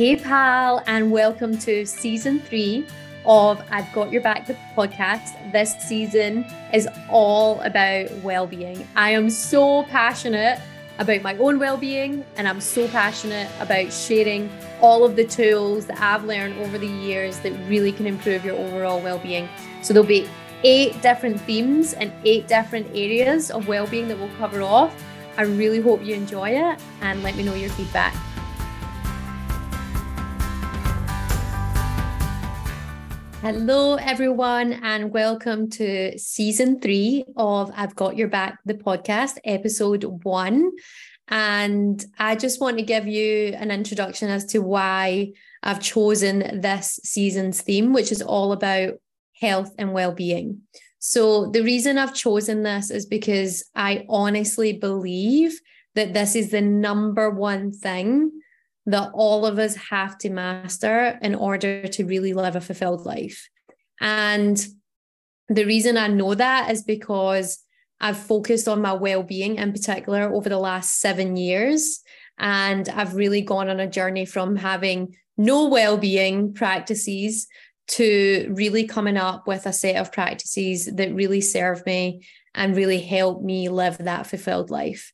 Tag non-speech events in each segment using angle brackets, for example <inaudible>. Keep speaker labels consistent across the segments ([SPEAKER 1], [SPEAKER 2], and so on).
[SPEAKER 1] Hey, pal, and welcome to season three of I've Got Your Back, the podcast. This season is all about well being. I am so passionate about my own well being, and I'm so passionate about sharing all of the tools that I've learned over the years that really can improve your overall well being. So there'll be eight different themes and eight different areas of well being that we'll cover off. I really hope you enjoy it and let me know your feedback. Hello, everyone, and welcome to season three of I've Got Your Back, the podcast, episode one. And I just want to give you an introduction as to why I've chosen this season's theme, which is all about health and well being. So, the reason I've chosen this is because I honestly believe that this is the number one thing that all of us have to master in order to really live a fulfilled life. And the reason I know that is because I've focused on my well being in particular over the last seven years. And I've really gone on a journey from having no well being practices to really coming up with a set of practices that really serve me and really help me live that fulfilled life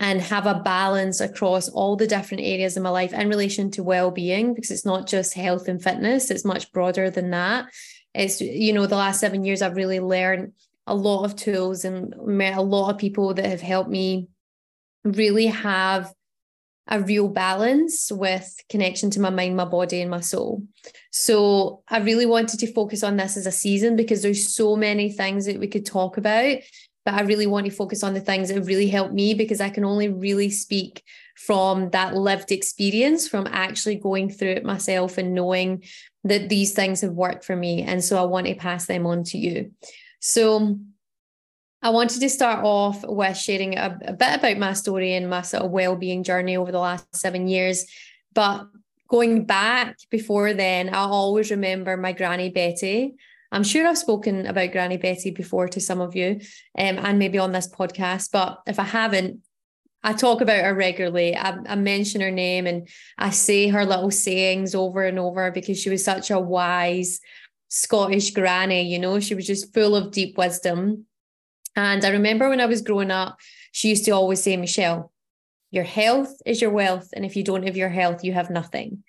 [SPEAKER 1] and have a balance across all the different areas of my life in relation to well-being because it's not just health and fitness it's much broader than that it's you know the last 7 years I've really learned a lot of tools and met a lot of people that have helped me really have a real balance with connection to my mind, my body, and my soul. So I really wanted to focus on this as a season because there's so many things that we could talk about but I really want to focus on the things that really helped me because I can only really speak from that lived experience, from actually going through it myself and knowing that these things have worked for me. And so I want to pass them on to you. So I wanted to start off with sharing a, a bit about my story and my sort of well-being journey over the last seven years. But going back before then, I always remember my granny Betty I'm sure I've spoken about Granny Betty before to some of you um, and maybe on this podcast, but if I haven't, I talk about her regularly. I, I, mention her name and I say her little sayings over and over because she was such a wise Scottish granny, you know, she was just full of deep wisdom. And I remember when I was growing up, she used to always say, Michelle, your health is your wealth. And if you don't have your health, you have nothing.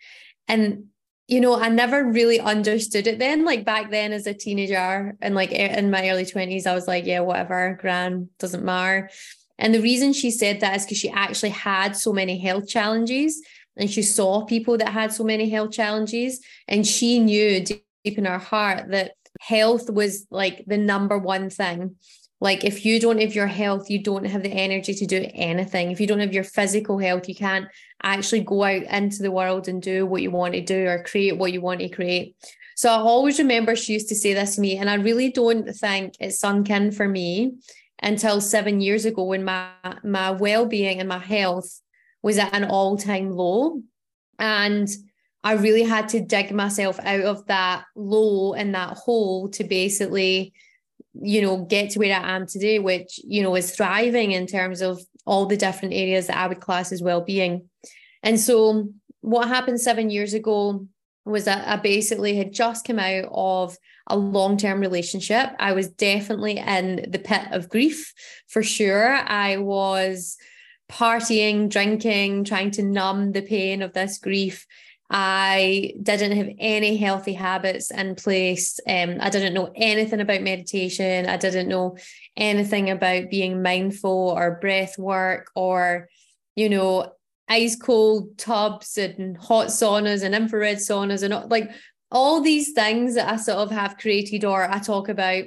[SPEAKER 1] And you know, I never really understood it then. Like back then as a teenager and like in my early 20s, I was like, yeah, whatever, gran, doesn't matter. And the reason she said that is because she actually had so many health challenges and she saw people that had so many health challenges. And she knew deep in her heart that health was like the number one thing. Like if you don't have your health, you don't have the energy to do anything. If you don't have your physical health, you can't actually go out into the world and do what you want to do or create what you want to create. So I always remember she used to say this to me, and I really don't think it sunk in for me until seven years ago when my my well-being and my health was at an all-time low. And I really had to dig myself out of that low and that hole to basically you know, get to where I am today, which, you know, is thriving in terms of all the different areas that I would class as well-being. And so what happened seven years ago was that I basically had just come out of a long-term relationship. I was definitely in the pit of grief for sure. I was partying, drinking, trying to numb the pain of this grief. I didn't have any healthy habits in place. Um, I didn't know anything about meditation. I didn't know anything about being mindful or breath work or, you know, ice cold tubs and hot saunas and infrared saunas and like all these things that I sort of have created or I talk about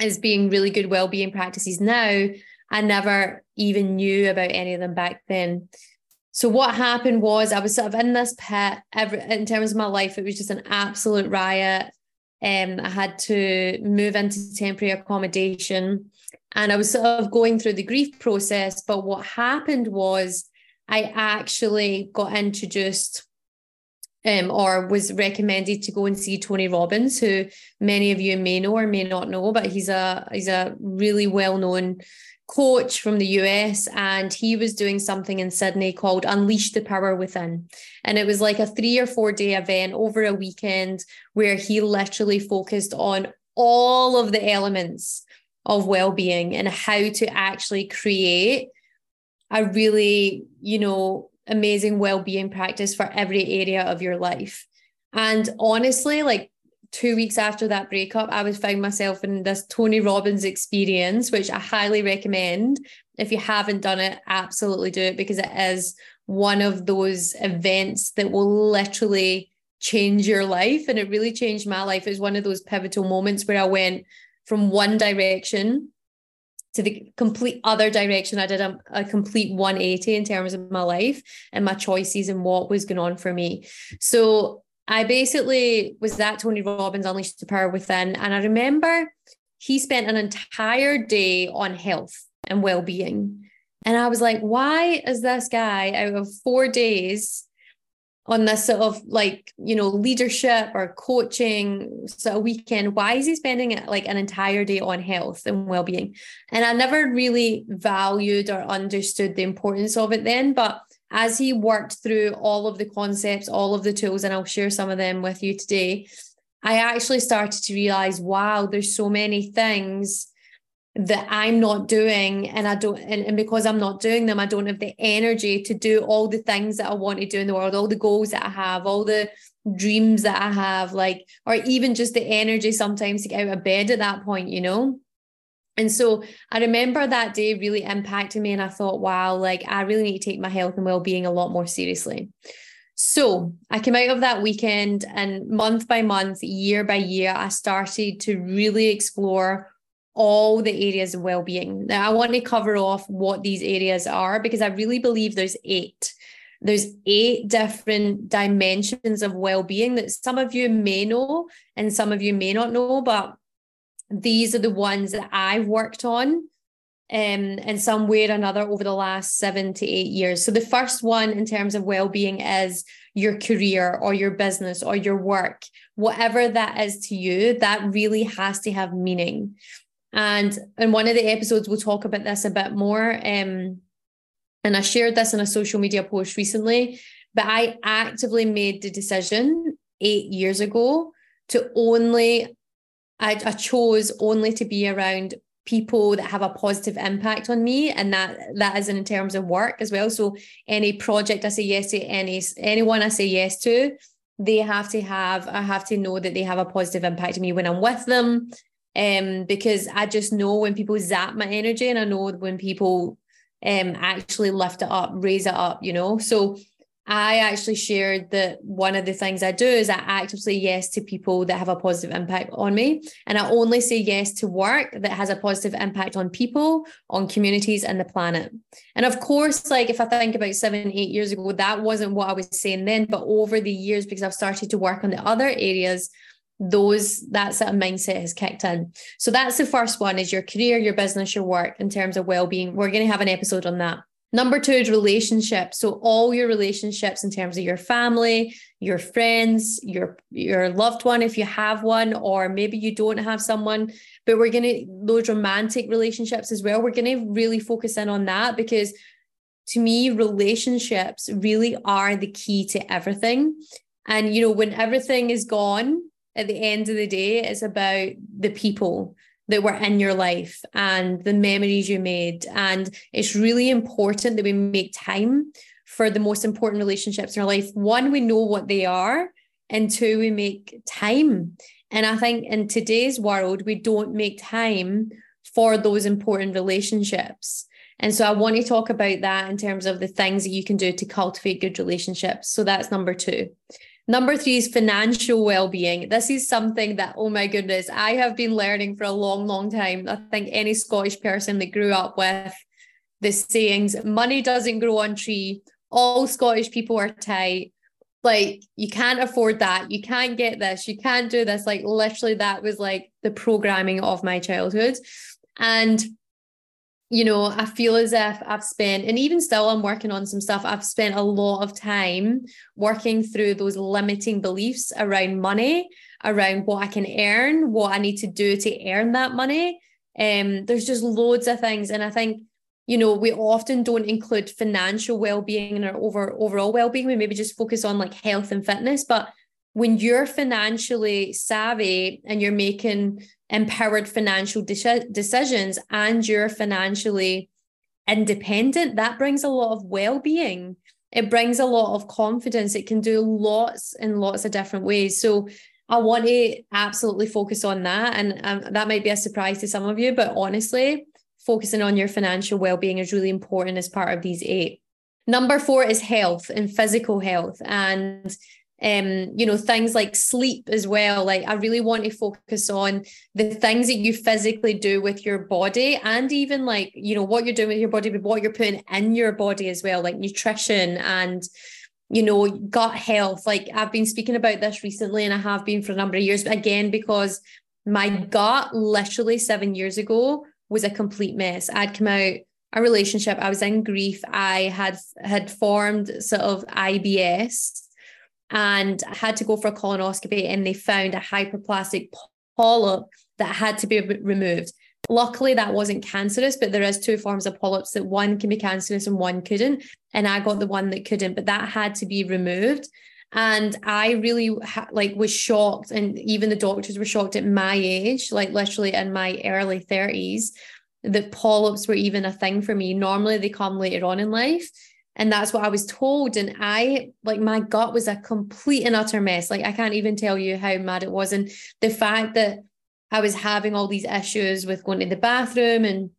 [SPEAKER 1] as being really good well-being practices now. I never even knew about any of them back then. So what happened was I was sort of in this pit. Every in terms of my life, it was just an absolute riot. Um, I had to move into temporary accommodation, and I was sort of going through the grief process. But what happened was I actually got introduced um, or was recommended to go and see Tony Robbins, who many of you may know or may not know, but he's a he's a really well known coach from the US and he was doing something in Sydney called Unleash the Power Within. And it was like a three or four day event over a weekend where he literally focused on all of the elements of well-being and how to actually create a really, you know, amazing well-being practice for every area of your life. And honestly, like two weeks after that breakup, I was found myself in this Tony Robbins experience, which I highly recommend. If you haven't done it, absolutely do it because it is one of those events that will literally change your life. And it really changed my life. It was one of those pivotal moments where I went from one direction to the complete other direction. I did a, a, complete 180 in terms of my life and my choices and what was going on for me. So I basically was at Tony Robbins Unleashed the Power Within. And I remember he spent an entire day on health and well-being. And I was like, why is this guy out of four days on this sort of like you know leadership or coaching sort of weekend why is he spending like an entire day on health and well-being and i never really valued or understood the importance of it then but as he worked through all of the concepts all of the tools and i'll share some of them with you today i actually started to realize wow there's so many things that I'm not doing and I don't and, and because I'm not doing them I don't have the energy to do all the things that I want to do in the world all the goals that I have all the dreams that I have like or even just the energy sometimes to get out of bed at that point you know and so I remember that day really impacting me and I thought wow like I really need to take my health and well-being a lot more seriously so I came out of that weekend and month by month year by year I started to really explore all the areas of well-being. Now I want to cover off what these areas are because I really believe there's eight. There's eight different dimensions of well-being that some of you may know and some of you may not know, but these are the ones that I've worked on um, in some way or another over the last seven to eight years. So the first one in terms of well-being is your career or your business or your work, whatever that is to you, that really has to have meaning. And in one of the episodes, we'll talk about this a bit more. Um, and I shared this in a social media post recently, but I actively made the decision eight years ago to only, I, I chose only to be around people that have a positive impact on me and that that is in terms of work as well so any project i say yes to any anyone i say yes to they have to have i have to know that they have a positive impact on me when i'm with them um, because I just know when people zap my energy and I know when people um, actually lift it up, raise it up, you know. So I actually shared that one of the things I do is I actively say yes to people that have a positive impact on me. And I only say yes to work that has a positive impact on people, on communities, and the planet. And of course, like if I think about seven, eight years ago, that wasn't what I was saying then. But over the years, because I've started to work on the other areas, those that sort of mindset has kicked in. So that's the first one is your career, your business, your work in terms of well-being. We're going to have an episode on that. Number two is relationships. So all your relationships in terms of your family, your friends, your your loved one, if you have one, or maybe you don't have someone. But we're gonna those romantic relationships as well. We're gonna really focus in on that because to me, relationships really are the key to everything. And you know, when everything is gone, at the end of the day, it's about the people that were in your life and the memories you made. And it's really important that we make time for the most important relationships in our life. One, we know what they are, and two, we make time. And I think in today's world, we don't make time for those important relationships. And so I want to talk about that in terms of the things that you can do to cultivate good relationships. So that's number two. Number three is financial well-being. This is something that, oh my goodness, I have been learning for a long, long time. I think any Scottish person that grew up with the sayings, money doesn't grow on tree, all Scottish people are tight. Like you can't afford that. You can't get this. You can't do this. Like literally, that was like the programming of my childhood. And you know, I feel as if I've spent, and even still, I'm working on some stuff. I've spent a lot of time working through those limiting beliefs around money, around what I can earn, what I need to do to earn that money. Um, there's just loads of things. And I think, you know, we often don't include financial well-being in our over overall well-being. We maybe just focus on like health and fitness. But when you're financially savvy and you're making empowered financial de- decisions and you're financially independent, that brings a lot of well-being. It brings a lot of confidence. It can do lots and lots of different ways. So I want to absolutely focus on that. And um, that might be a surprise to some of you, but honestly, focusing on your financial well-being is really important as part of these eight. Number four is health and physical health. And um, you know, things like sleep as well. Like I really want to focus on the things that you physically do with your body and even like, you know, what you're doing with your body, but what you're putting in your body as well, like nutrition and you know, gut health. Like I've been speaking about this recently and I have been for a number of years, but again, because my gut literally seven years ago was a complete mess. I'd come out a relationship, I was in grief, I had had formed sort of IBS and had to go for a colonoscopy and they found a hyperplastic polyp that had to be removed. Luckily, that wasn't cancerous, but there is two forms of polyps that one can be cancerous and one couldn't. And I got the one that couldn't, but that had to be removed. And I really ha- like was shocked, and even the doctors were shocked at my age, like literally in my early thirties, that polyps were even a thing for me. Normally, they come later on in life, and that's what I was told. And I like my gut was a complete and utter mess. Like I can't even tell you how mad it was, and the fact that I was having all these issues with going to the bathroom and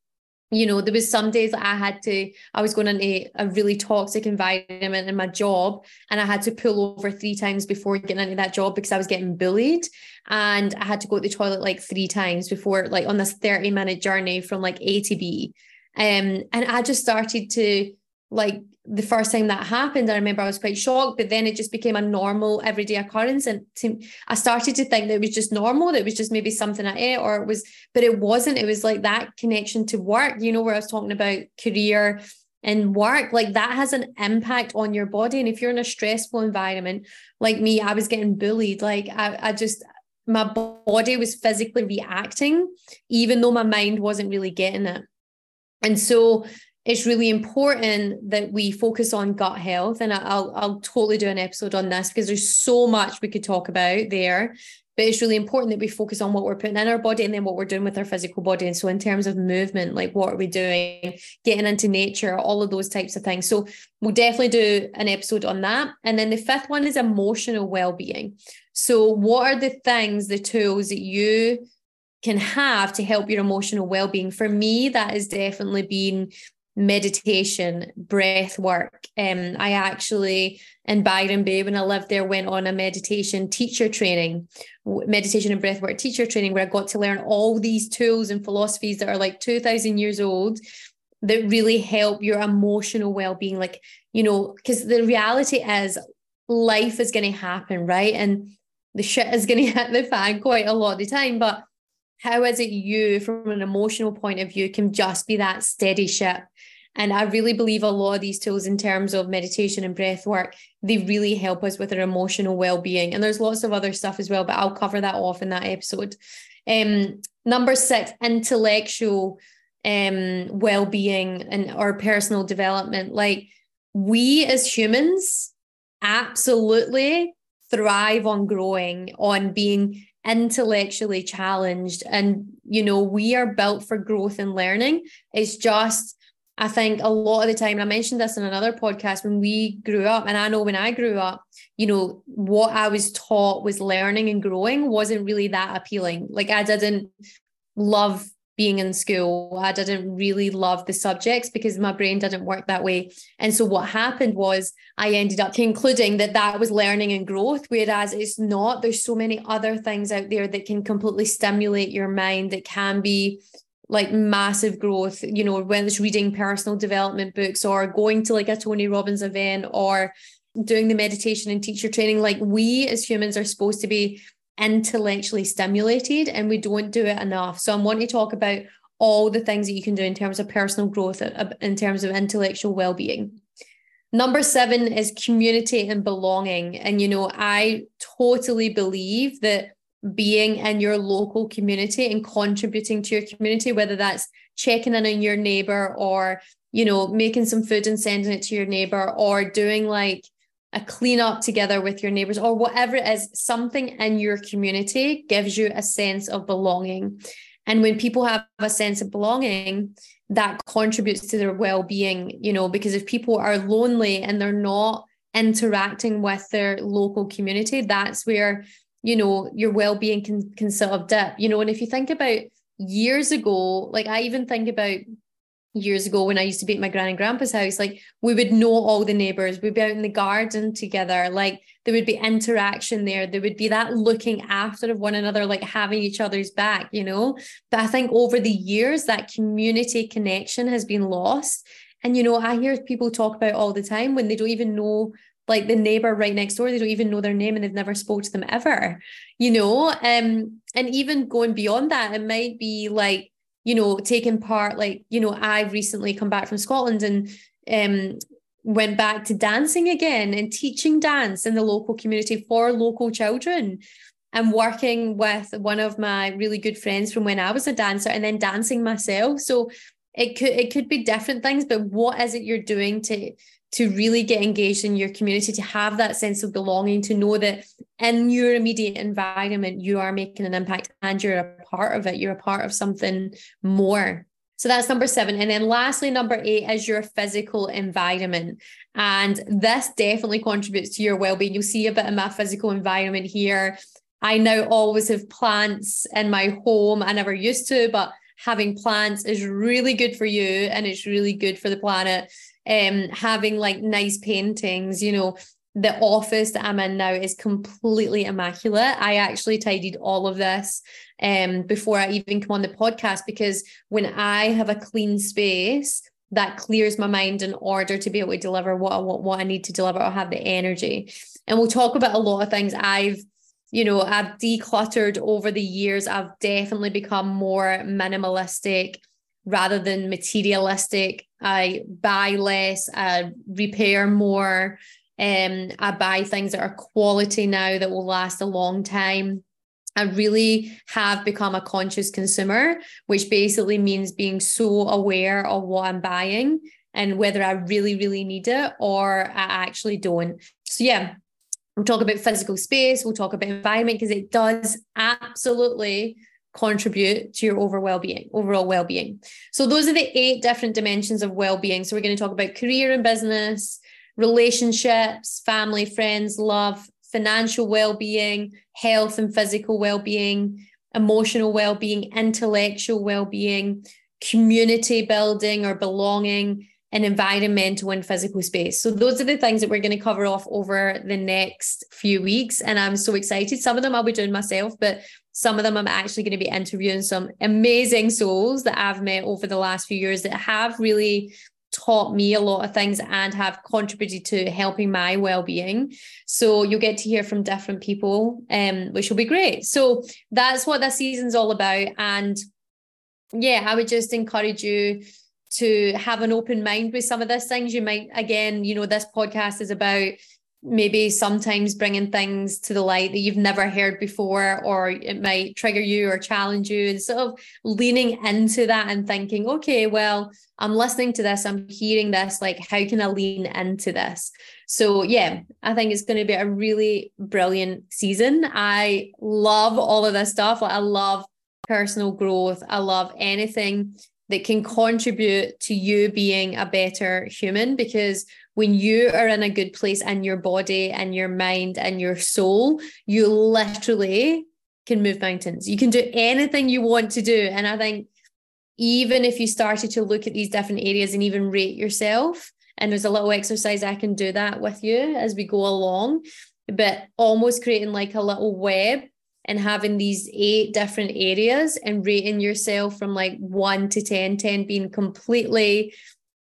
[SPEAKER 1] you know, there was some days that I had to, I was going into a really toxic environment in my job and I had to pull over three times before getting into that job because I was getting bullied. And I had to go to the toilet like three times before, like on this 30 minute journey from like A to B. Um, and I just started to like the first time that happened, I remember I was quite shocked, but then it just became a normal everyday occurrence. And to, I started to think that it was just normal, that it was just maybe something I ate, or it was, but it wasn't. It was like that connection to work, you know, where I was talking about career and work, like that has an impact on your body. And if you're in a stressful environment, like me, I was getting bullied. Like I, I just, my body was physically reacting, even though my mind wasn't really getting it. And so it's really important that we focus on gut health. And I'll, I'll totally do an episode on this because there's so much we could talk about there. But it's really important that we focus on what we're putting in our body and then what we're doing with our physical body. And so, in terms of movement, like what are we doing, getting into nature, all of those types of things. So, we'll definitely do an episode on that. And then the fifth one is emotional well being. So, what are the things, the tools that you can have to help your emotional well-being for me that has definitely been meditation, breath work. Um, I actually in Byron Bay when I lived there went on a meditation teacher training, meditation and breath work teacher training where I got to learn all these tools and philosophies that are like 2000 years old that really help your emotional well-being like you know because the reality is life is going to happen right and the shit is going <laughs> to hit the fan quite a lot of the time but how is it you from an emotional point of view can just be that steady ship and I really believe a lot of these tools, in terms of meditation and breath work, they really help us with our emotional well being. And there's lots of other stuff as well, but I'll cover that off in that episode. Um, number six, intellectual um, well being and our personal development. Like we as humans absolutely thrive on growing, on being intellectually challenged. And, you know, we are built for growth and learning. It's just, I think a lot of the time, and I mentioned this in another podcast, when we grew up, and I know when I grew up, you know, what I was taught was learning and growing wasn't really that appealing. Like I didn't love being in school. I didn't really love the subjects because my brain didn't work that way. And so what happened was I ended up concluding that that was learning and growth, whereas it's not. There's so many other things out there that can completely stimulate your mind that can be like massive growth, you know, whether it's reading personal development books or going to like a Tony Robbins event or doing the meditation and teacher training. Like we as humans are supposed to be intellectually stimulated and we don't do it enough. So I'm want to talk about all the things that you can do in terms of personal growth, uh, in terms of intellectual well-being. Number seven is community and belonging. And, you know, I totally believe that being in your local community and contributing to your community, whether that's checking in on your neighbor or, you know, making some food and sending it to your neighbor or doing like a cleanup together with your neighbors or whatever it is, something in your community gives you a sense of belonging. And when people have a sense of belonging, that contributes to their well-being, you know, because if people are lonely and they're not interacting with their local community, that's where, you know, your well-being can can sort of dip. You know, and if you think about years ago, like I even think about years ago when I used to be at my grand and grandpa's house, like we would know all the neighbors, we'd be out in the garden together, like there would be interaction there, there would be that looking after of one another, like having each other's back, you know. But I think over the years, that community connection has been lost. And you know, I hear people talk about all the time when they don't even know like the neighbor right next door, they don't even know their name and they've never spoke to them ever, you know. Um, and even going beyond that, it might be like you know, taking part, like, you know, I've recently come back from Scotland and um, went back to dancing again and teaching dance in the local community for local children and working with one of my really good friends from when I was a dancer and then dancing myself. So it could it could be different things, but what is it you're doing to to really get engaged in your community, to have that sense of belonging, to know that in your immediate environment, you are making an impact and you're a part of it. You're a part of something more. So that's number seven. And then lastly, number eight is your physical environment. And this definitely contributes to your well-being. You'll see a bit of my physical environment here. I now always have plants in my home. I never used to, but having plants is really good for you and it's really good for the planet um, having like nice paintings, you know, the office that I'm in now is completely immaculate. I actually tidied all of this um, before I even come on the podcast because when I have a clean space, that clears my mind in order to be able to deliver what I want, what I need to deliver or have the energy. And we'll talk about a lot of things I've, you know, I've decluttered over the years. I've definitely become more minimalistic rather than materialistic. I buy less, I repair more. Um, I buy things that are quality now that will last a long time. I really have become a conscious consumer, which basically means being so aware of what I'm buying and whether I really, really need it or I actually don't. So, yeah, we'll talk about physical space, we'll talk about environment because it does absolutely contribute to your overall well-being overall well-being so those are the eight different dimensions of well-being so we're going to talk about career and business relationships family friends love financial well-being health and physical well-being emotional well-being intellectual well-being community building or belonging and environmental and physical space. So those are the things that we're going to cover off over the next few weeks. And I'm so excited. Some of them I'll be doing myself, but some of them I'm actually going to be interviewing some amazing souls that I've met over the last few years that have really taught me a lot of things and have contributed to helping my well-being. So you'll get to hear from different people um which will be great. So that's what this season's all about. And yeah i would just encourage you to have an open mind with some of these things. You might again you know this podcast is about maybe sometimes bringing things to the light that you've never heard before, or it might trigger you or challenge you, and sort of leaning into that and thinking, okay, well, I'm listening to this, I'm hearing this, like, how can I lean into this? So, yeah, I think it's going to be a really brilliant season. I love all of this stuff. Like, I love personal growth, I love anything that can contribute to you being a better human because when you are in a good place in your body and your mind and your soul, you literally can move mountains. You can do anything you want to do. And I think even if you started to look at these different areas and even rate yourself, and there's a little exercise I can do that with you as we go along, but almost creating like a little web and having these eight different areas and rating yourself from like one to 10, 10 being completely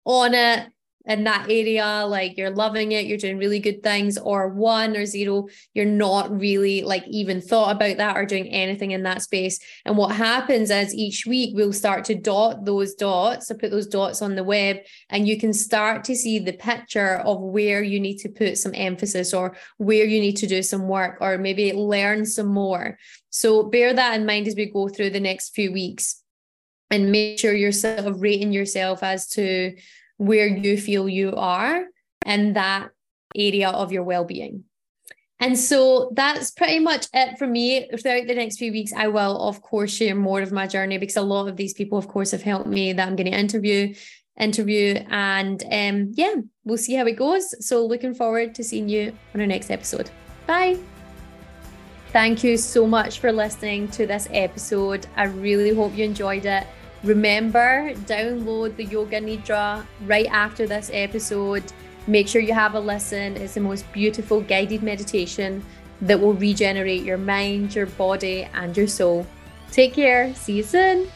[SPEAKER 1] on it, in that area, like you're loving it, you're doing really good things, or one or zero, you're not really like even thought about that or doing anything in that space. And what happens is each week we'll start to dot those dots or put those dots on the web, and you can start to see the picture of where you need to put some emphasis or where you need to do some work or maybe learn some more. So bear that in mind as we go through the next few weeks and make sure you're sort of rating yourself as to where you feel you are in that area of your well-being. And so that's pretty much it for me. Throughout the next few weeks, I will, of course, share more of my journey because a lot of these people, of course, have helped me that I'm going to interview, interview, and um, yeah, we'll see how it goes. So looking forward to seeing you on our next episode. Bye. Thank you so much for listening to this episode. I really hope you enjoyed it. Remember, download the Yoga Nidra right after this episode. Make sure you have a listen. It's the most beautiful guided meditation that will regenerate your mind, your body, and your soul. Take care. See you soon.